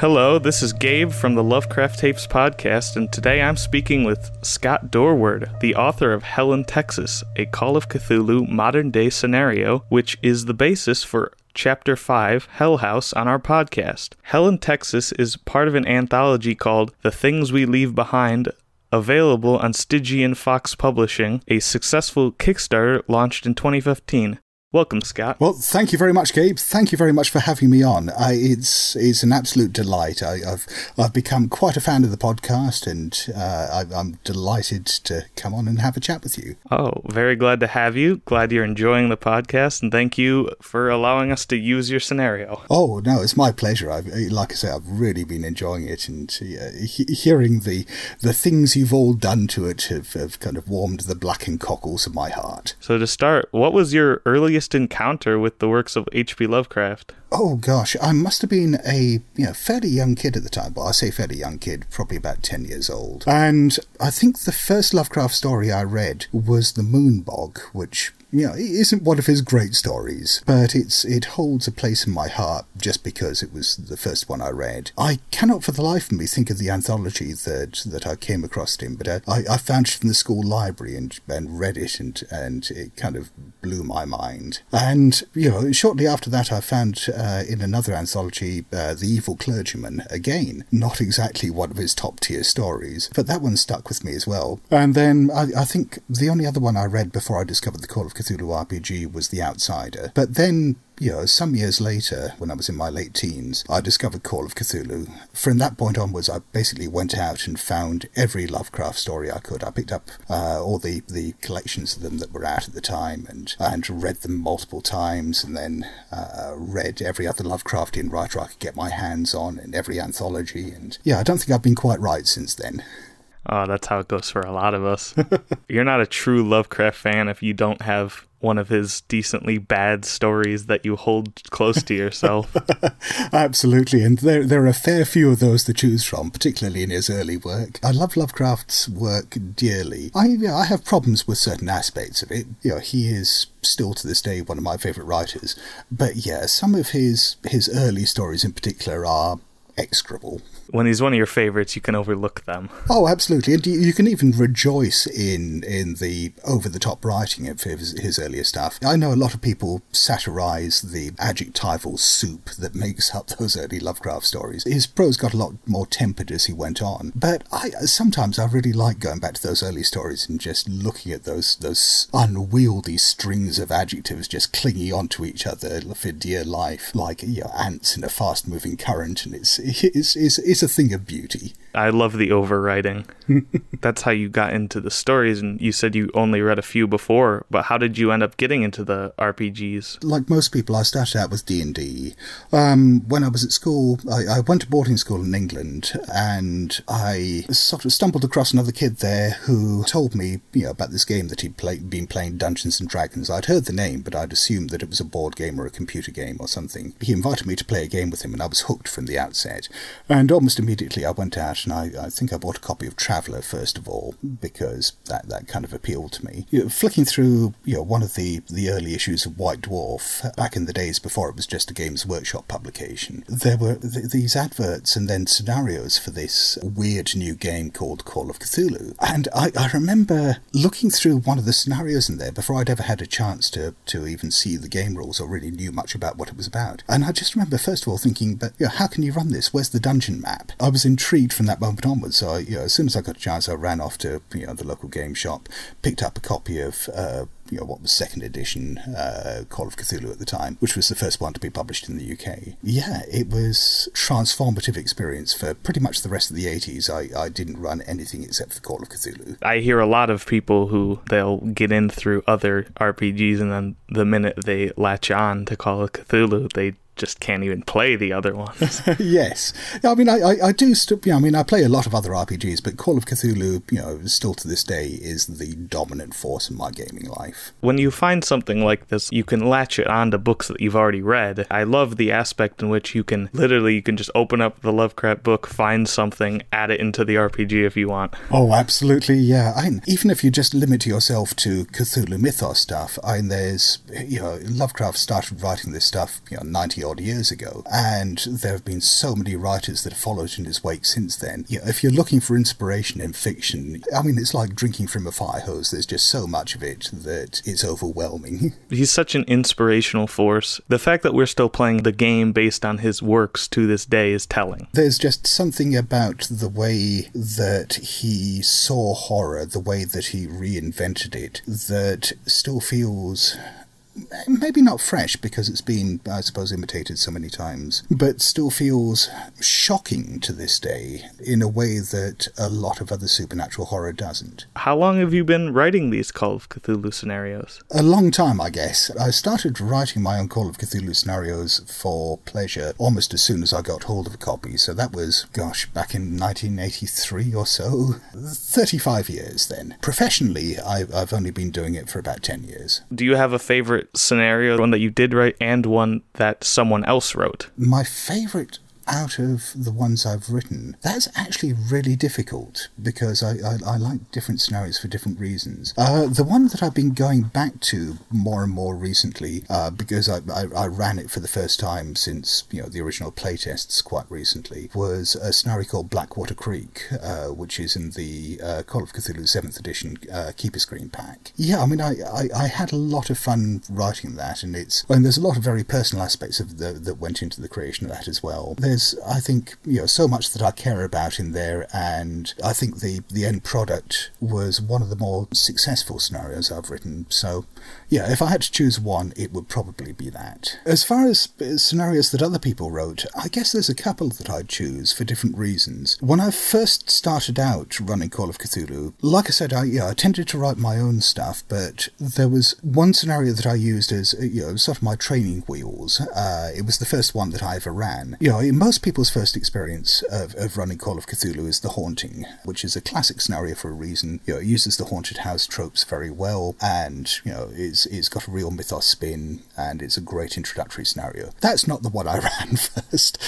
Hello, this is Gabe from the Lovecraft Tapes podcast, and today I'm speaking with Scott Dorward, the author of Hell in Texas, a Call of Cthulhu modern day scenario, which is the basis for Chapter 5, Hell House, on our podcast. Hell in Texas is part of an anthology called The Things We Leave Behind, available on Stygian Fox Publishing, a successful Kickstarter launched in 2015. Welcome, Scott. Well, thank you very much, Gabe. Thank you very much for having me on. I, it's it's an absolute delight. I, have I've become quite a fan of the podcast, and uh, I, am delighted to come on and have a chat with you. Oh, very glad to have you. Glad you're enjoying the podcast, and thank you for allowing us to use your scenario. Oh no, it's my pleasure. I've, like I say, I've really been enjoying it, and uh, he- hearing the the things you've all done to it have, have kind of warmed the blackened cockles of my heart. So to start, what was your earliest earliest encounter with the works of H.P. Lovecraft? Oh gosh, I must have been a you know fairly young kid at the time. Well, I say fairly young kid, probably about ten years old. And I think the first Lovecraft story I read was The Moonbog, which you know, it isn't one of his great stories, but it's it holds a place in my heart just because it was the first one I read. I cannot for the life of me think of the anthology that that I came across him, but I, I found it in the school library and, and read it and and it kind of blew my mind. And you know, shortly after that, I found uh, in another anthology, uh, The Evil Clergyman. Again, not exactly one of his top tier stories, but that one stuck with me as well. And then I, I think the only other one I read before I discovered the Call of Cthulhu RPG was The Outsider. But then you know, some years later, when I was in my late teens, I discovered Call of Cthulhu. From that point onwards, I basically went out and found every Lovecraft story I could. I picked up uh, all the, the collections of them that were out at the time and, and read them multiple times, and then uh, read every other Lovecraftian writer I could get my hands on and every anthology. And yeah, I don't think I've been quite right since then. Oh, that's how it goes for a lot of us. You're not a true Lovecraft fan if you don't have one of his decently bad stories that you hold close to yourself. Absolutely, and there there are a fair few of those to choose from, particularly in his early work. I love Lovecraft's work dearly. I I have problems with certain aspects of it. You know, he is still to this day one of my favourite writers, but yeah, some of his his early stories in particular are execrable when he's one of your favorites, you can overlook them. Oh, absolutely, and you can even rejoice in in the over the top writing of his, his earlier stuff. I know a lot of people satirize the adjectival soup that makes up those early Lovecraft stories. His prose got a lot more tempered as he went on, but I sometimes I really like going back to those early stories and just looking at those those unwieldy strings of adjectives just clinging onto each other for dear life, like you know, ants in a fast moving current, and it's it's it's, it's it's a thing of beauty. I love the overwriting. That's how you got into the stories, and you said you only read a few before. But how did you end up getting into the RPGs? Like most people, I started out with D and D. Um, when I was at school, I, I, went to boarding school in England, and I sort of stumbled across another kid there who told me, you know, about this game that he'd play, been playing Dungeons and Dragons. I'd heard the name, but I'd assumed that it was a board game or a computer game or something. He invited me to play a game with him, and I was hooked from the outset. And almost immediately, I went out and I, I think I bought a copy of Traveller first of all because that, that kind of appealed to me. You know, flicking through you know one of the, the early issues of White Dwarf back in the days before it was just a Games Workshop publication, there were th- these adverts and then scenarios for this weird new game called Call of Cthulhu. And I, I remember looking through one of the scenarios in there before I'd ever had a chance to, to even see the game rules or really knew much about what it was about. And I just remember first of all thinking, but you know, how can you run this? Where's the dungeon map? I was intrigued from that moment onwards. So, I, you know, as soon as I got a chance, I ran off to you know the local game shop, picked up a copy of uh, you know what was second edition uh, Call of Cthulhu at the time, which was the first one to be published in the UK. Yeah, it was transformative experience for pretty much the rest of the 80s. I, I didn't run anything except for Call of Cthulhu. I hear a lot of people who they'll get in through other RPGs and then the minute they latch on to Call of Cthulhu, they just can't even play the other ones. yes, I mean, I, I, I do. St- you know, I mean, I play a lot of other RPGs, but Call of Cthulhu, you know, still to this day is the dominant force in my gaming life. When you find something like this, you can latch it onto books that you've already read. I love the aspect in which you can literally you can just open up the Lovecraft book, find something, add it into the RPG if you want. Oh, absolutely, yeah. I mean, even if you just limit yourself to Cthulhu mythos stuff, I mean, there's you know, Lovecraft started writing this stuff, you know, ninety odd years ago, and there have been so many writers that have followed in his wake since then. You know, if you're looking for inspiration in fiction, I mean, it's like drinking from a fire hose. There's just so much of it that it's overwhelming. He's such an inspirational force. The fact that we're still playing the game based on his works to this day is telling. There's just something about the way that he saw horror, the way that he reinvented it, that still feels maybe not fresh because it's been, I suppose, imitated so many times, but still feels shocking to this day in a way that a lot of other supernatural horror doesn't. How long have you been writing these Call of Cthulhu scenarios? A long time, I guess. I started writing my own Call of Cthulhu scenarios for pleasure almost as soon as I got hold of a copy, so that was, gosh, back in 1983 or so. 35 years then. Professionally, I've only been doing it for about 10 years. Do you have a favorite scenario, one that you did write and one that someone else wrote? My favorite out of the ones I've written, that's actually really difficult because I, I, I like different scenarios for different reasons. Uh, the one that I've been going back to more and more recently, uh, because I, I, I, ran it for the first time since you know the original playtests quite recently, was a scenario called Blackwater Creek, uh, which is in the uh, Call of Cthulhu 7th edition uh, Keeper Screen pack. Yeah, I mean, I, I, I, had a lot of fun writing that, and it's I and there's a lot of very personal aspects of the, that went into the creation of that as well. There's there's, I think, you know, so much that I care about in there, and I think the, the end product was one of the more successful scenarios I've written. So, yeah, if I had to choose one, it would probably be that. As far as scenarios that other people wrote, I guess there's a couple that I'd choose for different reasons. When I first started out running Call of Cthulhu, like I said, I, yeah, I tended to write my own stuff, but there was one scenario that I used as, you know, sort of my training wheels. Uh, it was the first one that I ever ran. You know, in most people's first experience of, of running Call of Cthulhu is The Haunting, which is a classic scenario for a reason. You know, it uses the haunted house tropes very well, and, you know, is it's got a real mythos spin, and it's a great introductory scenario. That's not the one I ran first.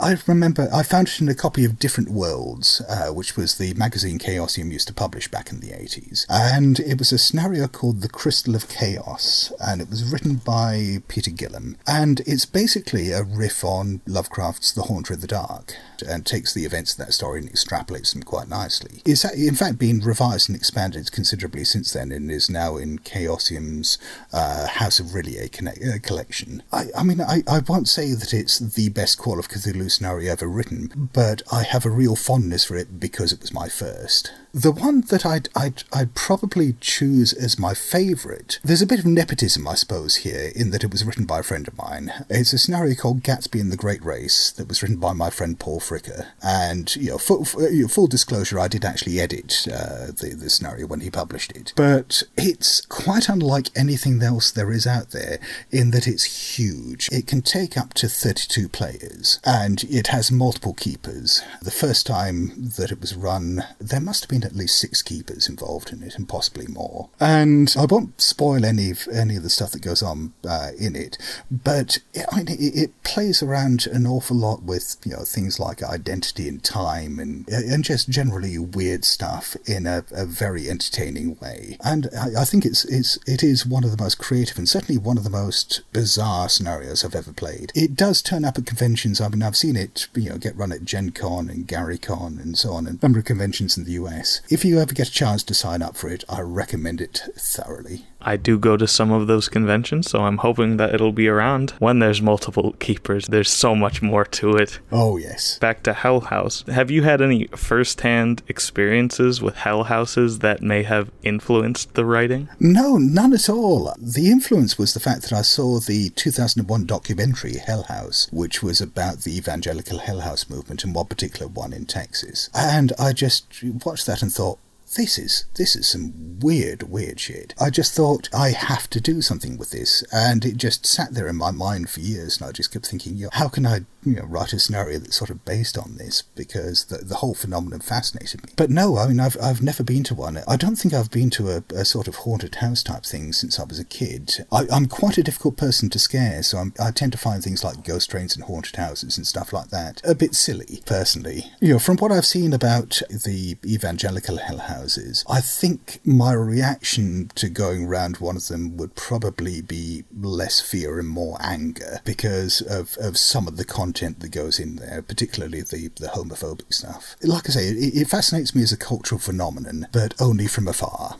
I remember I found it in a copy of Different Worlds, uh, which was the magazine Chaosium used to publish back in the 80s, and it was a scenario called The Crystal of Chaos, and it was written by Peter Gillam, and it's basically a riff on Lovecraft's The Haunter of the Dark and takes the events of that story and extrapolates them quite nicely. It's in fact been revised and expanded considerably since then and is now in Chaosium's uh, House of R'lyeh uh, collection. I, I mean, I, I won't say that it's the best Call of Cthulhu scenario ever written, but I have a real fondness for it because it was my first. The one that I'd, I'd, I'd probably choose as my favourite, there's a bit of nepotism, I suppose, here, in that it was written by a friend of mine. It's a scenario called Gatsby and the Great Race that was written by my friend Paul Fricker. And, you know, full, full disclosure, I did actually edit uh, the, the scenario when he published it. But it's quite unlike anything else there is out there in that it's huge. It can take up to 32 players, and it has multiple keepers. The first time that it was run, there must have been at least six keepers involved in it, and possibly more. And I won't spoil any of any of the stuff that goes on uh, in it, but it, I mean, it, it, plays around an awful lot with you know things like identity and time, and and just generally weird stuff in a, a very entertaining way. And I, I think it's it's it is one of the most creative and certainly one of the most bizarre scenarios I've ever played. It does turn up at conventions. I mean, I've seen it you know get run at Gen Con and Gary Con and so on, and a number of conventions in the US. If you ever get a chance to sign up for it, I recommend it thoroughly. I do go to some of those conventions, so I'm hoping that it'll be around when there's multiple keepers. There's so much more to it. Oh, yes. Back to Hell House. Have you had any first hand experiences with Hell Houses that may have influenced the writing? No, none at all. The influence was the fact that I saw the 2001 documentary Hell House, which was about the evangelical Hell House movement and one particular one in Texas. And I just watched that and thought, this is this is some weird weird shit i just thought i have to do something with this and it just sat there in my mind for years and i just kept thinking you how can i you know, write a scenario that's sort of based on this because the, the whole phenomenon fascinated me. But no, I mean, I've, I've never been to one. I don't think I've been to a, a sort of haunted house type thing since I was a kid. I, am quite a difficult person to scare, so I'm, i tend to find things like ghost trains and haunted houses and stuff like that a bit silly, personally. You know, from what I've seen about the evangelical Hell House, houses, I think my reaction to going round one of them would probably be less fear and more anger because of, of some of the content that goes in there, particularly the, the homophobic stuff. Like I say, it, it fascinates me as a cultural phenomenon, but only from afar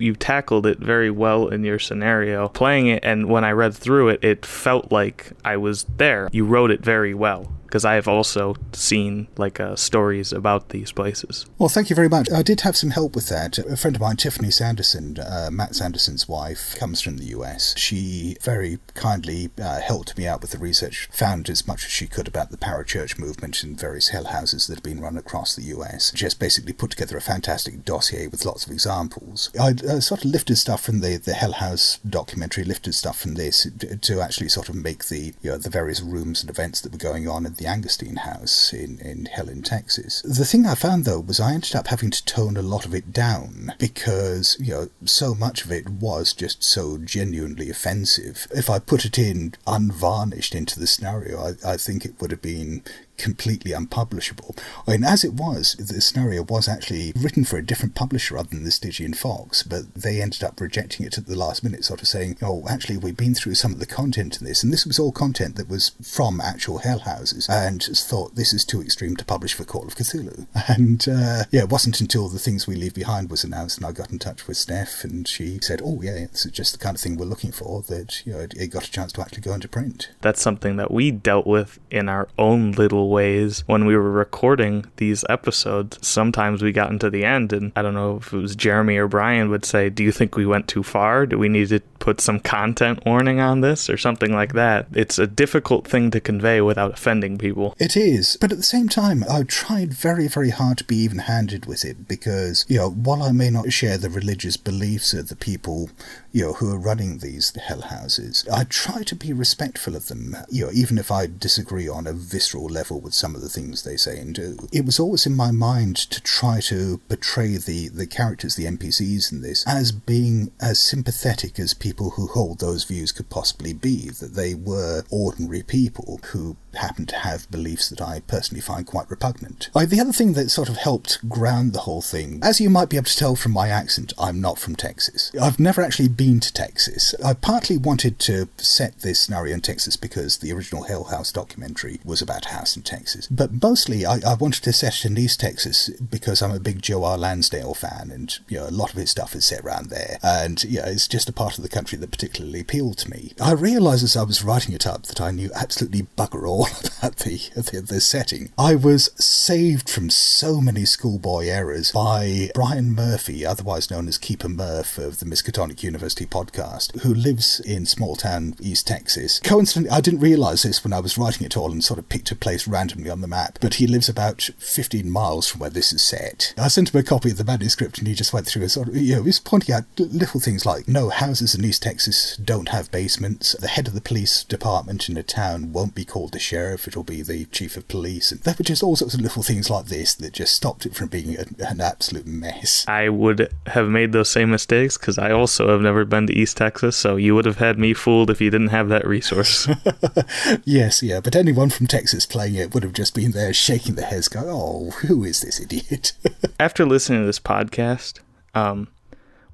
you tackled it very well in your scenario. Playing it, and when I read through it, it felt like I was there. You wrote it very well because I have also seen like uh, stories about these places. Well, thank you very much. I did have some help with that. A friend of mine, Tiffany Sanderson, uh, Matt Sanderson's wife, comes from the US. She very kindly uh, helped me out with the research, found as much as she could about the parachurch movement and various hell houses that have been run across the US. Just basically put together a fantastic dossier with lots of examples. I uh, sort of lifted stuff from the, the Hell House documentary, lifted stuff from this to actually sort of make the you know, the various rooms and events that were going on at the Angerstein house in, in Helen, Texas. The thing I found though was I ended up having to tone a lot of it down because, you know, so much of it was just so genuinely offensive. If I put it in unvarnished into the scenario, I, I think it would have been completely unpublishable. I mean, as it was, the scenario was actually written for a different publisher other than the Stygian Fox, but they ended up rejecting it at the last minute, sort of saying, oh, actually, we've been through some of the content in this, and this was all content that was from actual hell houses, and thought this is too extreme to publish for Call of Cthulhu. And uh, yeah, it wasn't until The Things We Leave Behind was announced, and I got in touch with Steph, and she said, oh, yeah, this is just the kind of thing we're looking for, that you know, it, it got a chance to actually go into print. That's something that we dealt with in our own little ways when we were recording these episodes. Sometimes we got into the end, and I don't know if it was Jeremy or Brian would say, Do you think we went too far? Do we need to put some content warning on this or something like that? It's a difficult thing to convey without offending people. It is, but at the same time, I tried very, very hard to be even handed with it because, you know, while I may not share the religious beliefs of the people you know, who are running these hell houses. I try to be respectful of them, you know, even if I disagree on a visceral level with some of the things they say and do. It was always in my mind to try to portray the, the characters, the NPCs in this, as being as sympathetic as people who hold those views could possibly be, that they were ordinary people who happen to have beliefs that I personally find quite repugnant. Uh, the other thing that sort of helped ground the whole thing, as you might be able to tell from my accent, I'm not from Texas. I've never actually been to Texas. I partly wanted to set this scenario in Texas because the original Hell House documentary was about a house Texas. But mostly I, I wanted to set in East Texas because I'm a big Joe R. Lansdale fan and you know a lot of his stuff is set around there. And it's just a part of the country that particularly appealed to me. I realised as I was writing it up that I knew absolutely bugger all about the, the, the setting. I was saved from so many schoolboy errors by Brian Murphy, otherwise known as Keeper Murph of the Miskatonic University podcast, who lives in small town East Texas. Coincidentally, I didn't realise this when I was writing it all and sort of picked a place randomly on the map, but he lives about 15 miles from where this is set. I sent him a copy of the manuscript and he just went through a sort of, you know, he was pointing out little things like, no, houses in East Texas don't have basements. The head of the police department in a town won't be called the sheriff, it'll be the chief of police. And there were just all sorts of little things like this that just stopped it from being a, an absolute mess. I would have made those same mistakes because I also have never been to East Texas, so you would have had me fooled if you didn't have that resource. yes, yeah, but anyone from Texas playing it would have just been there shaking their heads, going, "Oh, who is this idiot?" After listening to this podcast, um,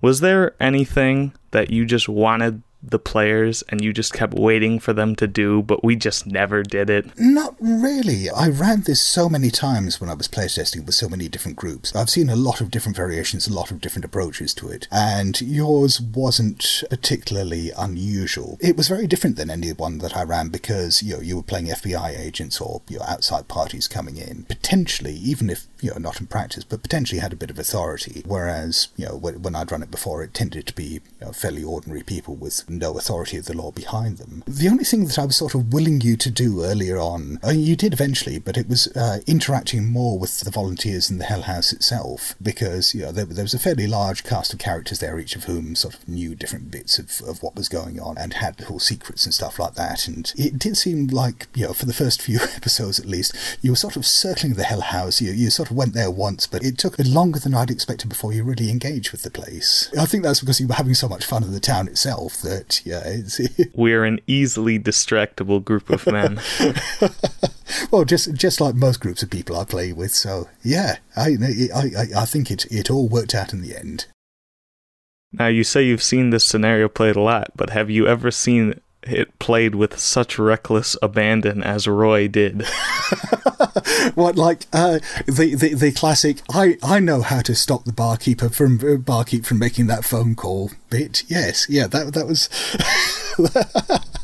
was there anything that you just wanted the players and you just kept waiting for them to do, but we just never did it? Not really. I ran this so many times when I was playtesting with so many different groups. I've seen a lot of different variations, a lot of different approaches to it, and yours wasn't particularly unusual. It was very different than any one that I ran because you know you were playing FBI agents or you know, outside parties coming in, potentially even if you know not in practice, but potentially had a bit of authority. Whereas you know when I'd run it before, it tended to be you know, fairly ordinary people with no authority of the law behind them. The only thing that I was sort of willing you to do earlier on, you did eventually, but it was uh, interacting more with the volunteers in the Hell House itself, because you know there, there, was a fairly large cast of characters there, each of whom sort of knew different bits of, of what was going on and had little secrets and stuff like that. And it did seem like, you know, for the first few episodes at least, you were sort of circling the Hell House. You, you sort of went there once, but it took longer than I'd expected before you really engaged with the place. I think that's because you were having so much fun in the town itself that yeah, We're an easily distractible group of men. well, just just like most groups of people I play with. So yeah, I I I think it it all worked out in the end. Now you say you've seen this scenario played a lot, but have you ever seen it played with such reckless abandon as Roy did? what like uh, the, the the classic? I I know how to stop the barkeeper from uh, barkeep from making that phone call bit. Yes, yeah, that that was.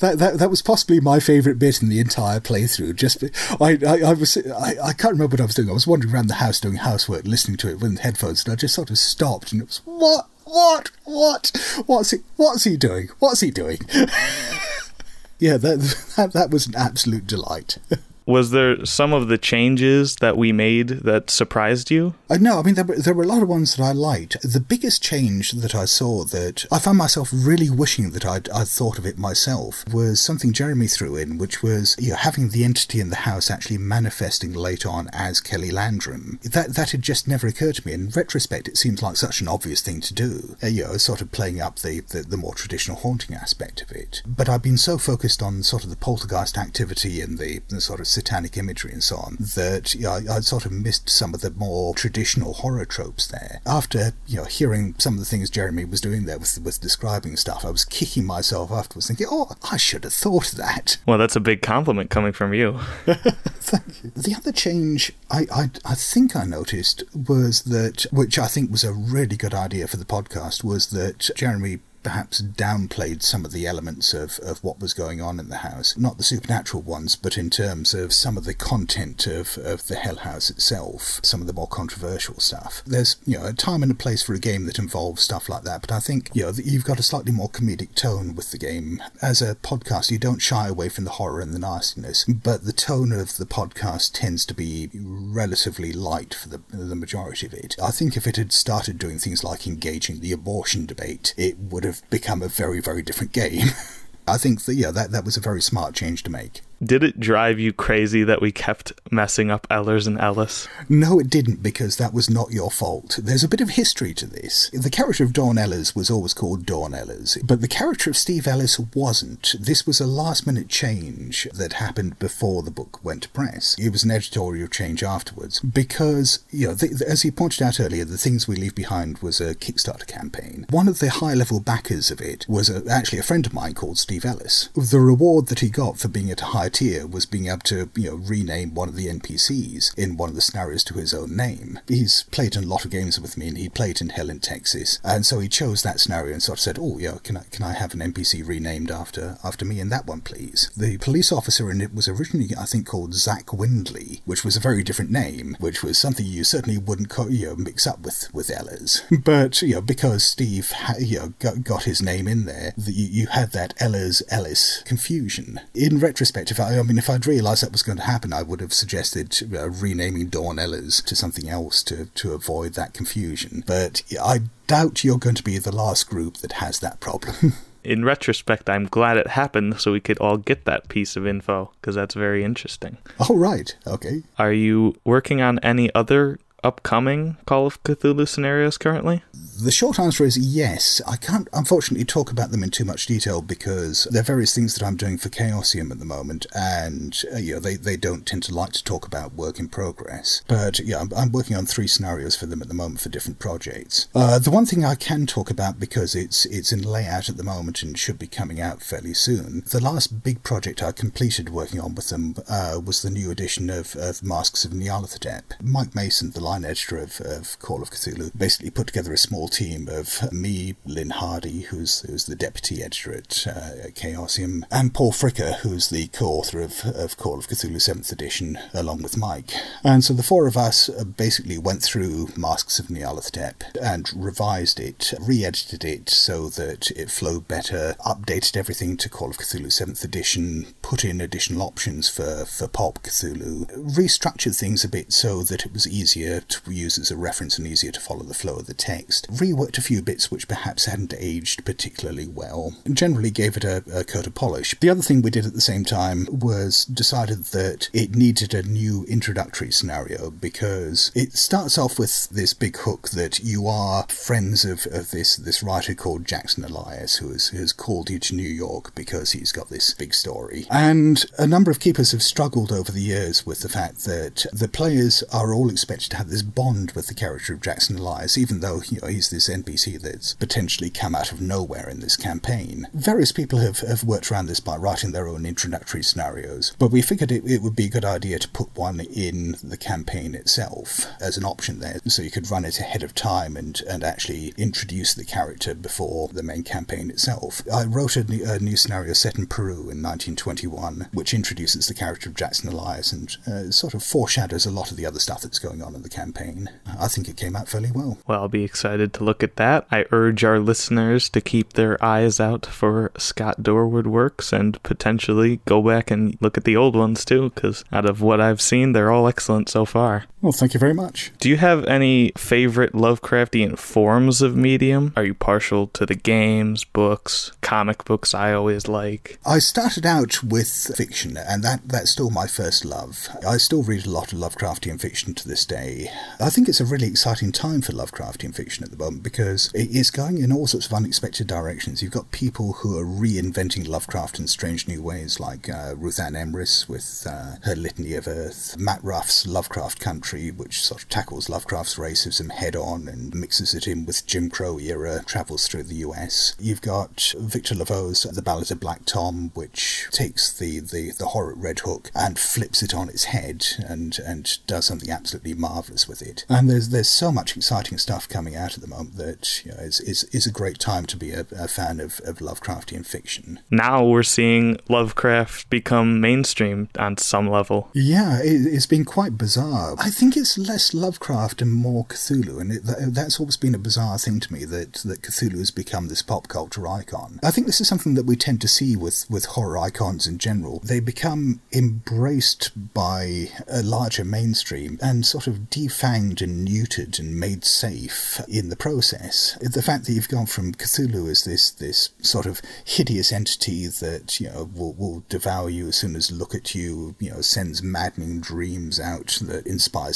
that, that that was possibly my favourite bit in the entire playthrough. Just I, I, I was I, I can't remember what I was doing. I was wandering around the house doing housework, listening to it with headphones, and I just sort of stopped and it was what what what what's he what's he doing? What's he doing? yeah, that, that that was an absolute delight. was there some of the changes that we made that surprised you? Uh, no, I mean, there were, there were a lot of ones that I liked. The biggest change that I saw that I found myself really wishing that I'd, I'd thought of it myself was something Jeremy threw in, which was you know, having the entity in the house actually manifesting later on as Kelly Landrum. That, that had just never occurred to me. In retrospect, it seems like such an obvious thing to do, uh, you know, sort of playing up the, the, the more traditional haunting aspect of it. But I've been so focused on sort of the poltergeist activity and the, the sort of satanic imagery and so on, that you know, I, sort of missed some of the more traditional horror tropes there. After you know hearing some of the things Jeremy was doing there with, with describing stuff, I was kicking myself afterwards, thinking, "Oh, I should have thought of that." Well, that's a big compliment coming from you. Thank you. The other change I, I I think I noticed was that, which I think was a really good idea for the podcast, was that Jeremy perhaps downplayed some of the elements of, of what was going on in the house. Not the supernatural ones, but in terms of some of the content of, of the Hell House itself, some of the more controversial stuff. There's, you know, a time and a place for a game that involves stuff like that, but I think, you know, you've got a slightly more comedic tone with the game. As a podcast, you don't shy away from the horror and the nastiness, but the tone of the podcast tends to be relatively light for the, the majority of it. I think if it had started doing things like engaging the abortion debate, it would have become a very, very different game. I think that yeah, that that was a very smart change to make. Did it drive you crazy that we kept messing up Ellers and Ellis? No, it didn't, because that was not your fault. There's a bit of history to this. The character of Dawn Ellers was always called Dawn Ellers, but the character of Steve Ellis wasn't. This was a last minute change that happened before the book went to press. It was an editorial change afterwards, because, you know, the, as he pointed out earlier, The Things We Leave Behind was a Kickstarter campaign. One of the high level backers of it was a, actually a friend of mine called Steve Ellis. The reward that he got for being at a high tier was being able to, you know, rename one of the NPCs in one of the scenarios to his own name. He's played in a lot of games with me, and he played in Hell in Texas, and so he chose that scenario and sort of said, "Oh, yeah, can I can I have an NPC renamed after after me in that one, please?" The police officer in it was originally, I think, called Zach Windley, which was a very different name, which was something you certainly wouldn't co- you know, mix up with with Ellers. But you know, because Steve ha- you know, got, got his name in there, the, you, you had that Ellers Ellis confusion. In retrospect, if I, I mean, if I'd realised that was going to happen, I would have suggested uh, renaming Dawn Ellers to something else to, to avoid that confusion. But I doubt you're going to be the last group that has that problem. in retrospect, I'm glad it happened so we could all get that piece of info because that's very interesting. Oh, right. Okay. Are you working on any other upcoming Call of Cthulhu scenarios currently? The short answer is yes. I can't, unfortunately, talk about them in too much detail because there are various things that I'm doing for Chaosium at the moment, and uh, you know, they, they don't tend to like to talk about work in progress. But yeah, I'm, I'm working on three scenarios for them at the moment for different projects. Uh, the one thing I can talk about because it's it's in layout at the moment and should be coming out fairly soon. The last big project I completed working on with them uh, was the new edition of, of Masks of Nyarlathotep. Mike Mason, the line editor of, of Call of Cthulhu, basically put together a small team of me, Lynne Hardy, who's who's the deputy editor at, uh, at Chaosium, and Paul Fricker, who's the co-author of, of Call of Cthulhu Seventh Edition, along with Mike. And so the four of us uh, basically went through Masks of Nyarlathotep and revised it, re-edited it so that it flowed better, updated everything to Call of Cthulhu Seventh Edition, put in additional options for for Pulp Cthulhu, restructured things a bit so that it was easier to use as a reference and easier to follow the flow of the text. Reworked a few bits which perhaps hadn't aged particularly well. Generally gave it a, a coat of polish. The other thing we did at the same time was decided that it needed a new introductory scenario because it starts off with this big hook that you are friends of, of this, this writer called Jackson Elias who has, has called you to New York because he's got this big story. And a number of keepers have struggled over the years with the fact that the players are all expected to have this bond with the character of Jackson Elias, even though you know, he's this NPC that's potentially come out of nowhere in this campaign. Various people have, have worked around this by writing their own introductory scenarios, but we figured it, it would be a good idea to put one in the campaign itself as an option there, so you could run it ahead of time and, and actually introduce the character before the main campaign itself. I wrote a new, a new scenario set in Peru in 1921, which introduces the character of Jackson Elias and uh, sort of foreshadows a lot of the other stuff that's going on in the campaign. I think it came out fairly well. Well, I'll be excited to look at that. I urge our listeners to keep their eyes out for Scott Dorward works and potentially go back and look at the old ones too, because out of what I've seen, they're all excellent so far. Well, thank you very much. Do you have any favorite Lovecraftian forms of medium? Are you partial to the games, books, comic books I always like? I started out with fiction, and that, that's still my first love. I still read a lot of Lovecraftian fiction to this day. I think it's a really exciting time for Lovecraftian fiction at the moment because it is going in all sorts of unexpected directions. You've got people who are reinventing Lovecraft in strange new ways, like uh, Ruthanna Emrys with uh, her Litany of Earth, Matt Ruff's Lovecraft Country which sort of tackles Lovecraft's racism head on and mixes it in with Jim Crow era travels through the US. You've got Victor LaValle's The Ballad of Black Tom, which takes the, the, the horror Red Hook and flips it on its head and, and does something absolutely marvellous with it. And there's there's so much exciting stuff coming out at the moment that you know, is, is, is a great time to be a, a fan of, of Lovecraftian fiction. Now we're seeing Lovecraft become mainstream on some level. Yeah, it, it's been quite bizarre. I think it's less Lovecraft and more Cthulhu, and it, that's always been a bizarre thing to me that, that Cthulhu has become this pop culture icon. I think this is something that we tend to see with, with horror icons in general. They become embraced by a larger mainstream and sort of defanged and neutered and made safe in the process. The fact that you've gone from Cthulhu as this this sort of hideous entity that you know will, will devour you as soon as look at you, you know, sends maddening dreams out that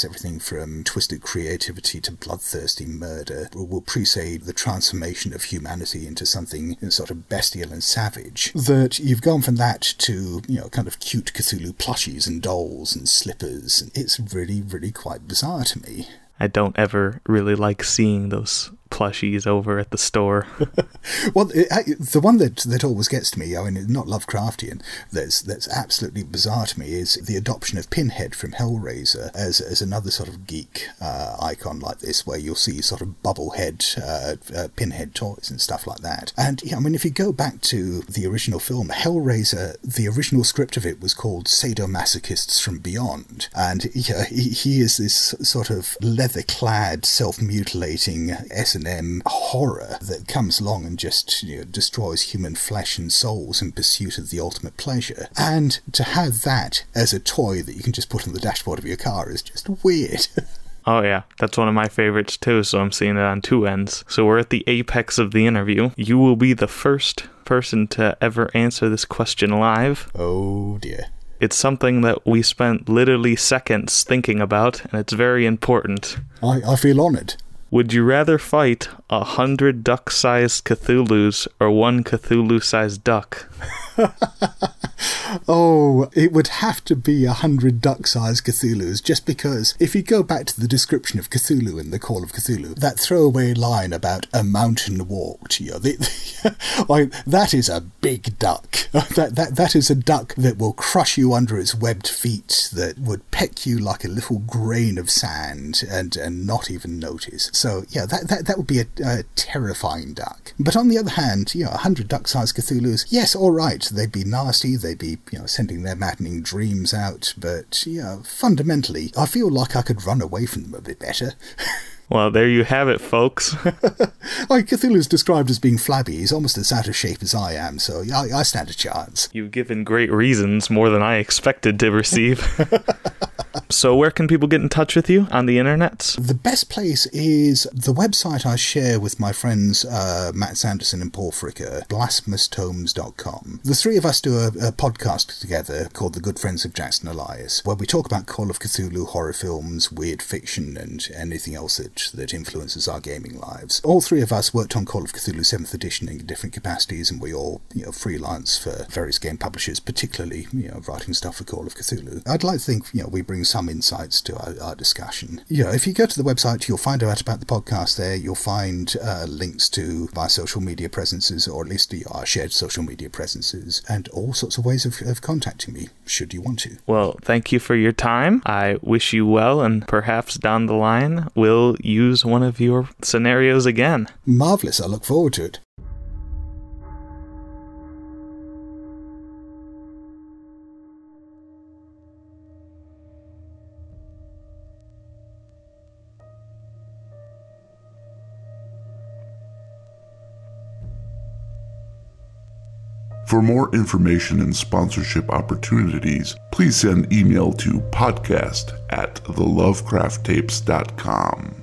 everything from twisted creativity to bloodthirsty murder, will presage the transformation of humanity into something sort of bestial and savage. That you've gone from that to you know kind of cute Cthulhu plushies and dolls and slippers. It's really really quite bizarre to me. I don't ever really like seeing those plushies over at the store. well, it, the one that that always gets to me, I mean, not Lovecraftian, that's that's absolutely bizarre to me is the adoption of Pinhead from Hellraiser as as another sort of geek uh, icon like this, where you'll see sort of bubblehead uh, uh, Pinhead toys and stuff like that. And yeah, I mean, if you go back to the original film, Hellraiser, the original script of it was called Sadomasochists from Beyond, and yeah, he, he is this sort of leather-clad, self-mutilating S and horror that comes along and just you know, destroys human flesh and souls in pursuit of the ultimate pleasure. And to have that as a toy that you can just put on the dashboard of your car is just weird. Oh, yeah. That's one of my favorites, too. So I'm seeing it on two ends. So we're at the apex of the interview. You will be the first person to ever answer this question live. Oh, dear. It's something that we spent literally seconds thinking about, and it's very important. I, I feel honored. Would you rather fight a hundred duck sized Cthulhus or one Cthulhu sized duck? oh, it would have to be a hundred duck-sized Cthulhus, just because if you go back to the description of Cthulhu in the Call of Cthulhu, that throwaway line about a mountain walked, you know, the, the, like, that is a big duck. that, that that is a duck that will crush you under its webbed feet, that would peck you like a little grain of sand and and not even notice. So yeah, that that, that would be a, a terrifying duck. But on the other hand, you know, a hundred duck-sized Cthulhus, yes, all right, they'd be nasty, they'd be you know sending their maddening dreams out, but fundamentally, I feel like I could run away from them a bit better. Well, there you have it, folks. like Cthulhu's described as being flabby. He's almost as out of shape as I am, so I, I stand a chance. You've given great reasons, more than I expected to receive. So, where can people get in touch with you on the internet? The best place is the website I share with my friends uh, Matt Sanderson and Paul Fricker, blasphemoustomes.com. The three of us do a, a podcast together called The Good Friends of Jackson Elias, where we talk about Call of Cthulhu, horror films, weird fiction, and anything else that, that influences our gaming lives. All three of us worked on Call of Cthulhu 7th edition in different capacities, and we all you know freelance for various game publishers, particularly you know writing stuff for Call of Cthulhu. I'd like to think you know we bring some insights to our, our discussion. You know, if you go to the website, you'll find out about the podcast there. You'll find uh, links to my social media presences, or at least our shared social media presences, and all sorts of ways of, of contacting me should you want to. Well, thank you for your time. I wish you well, and perhaps down the line we'll use one of your scenarios again. Marvelous. I look forward to it. For more information and sponsorship opportunities, please send email to podcast at thelovecrafttapes.com.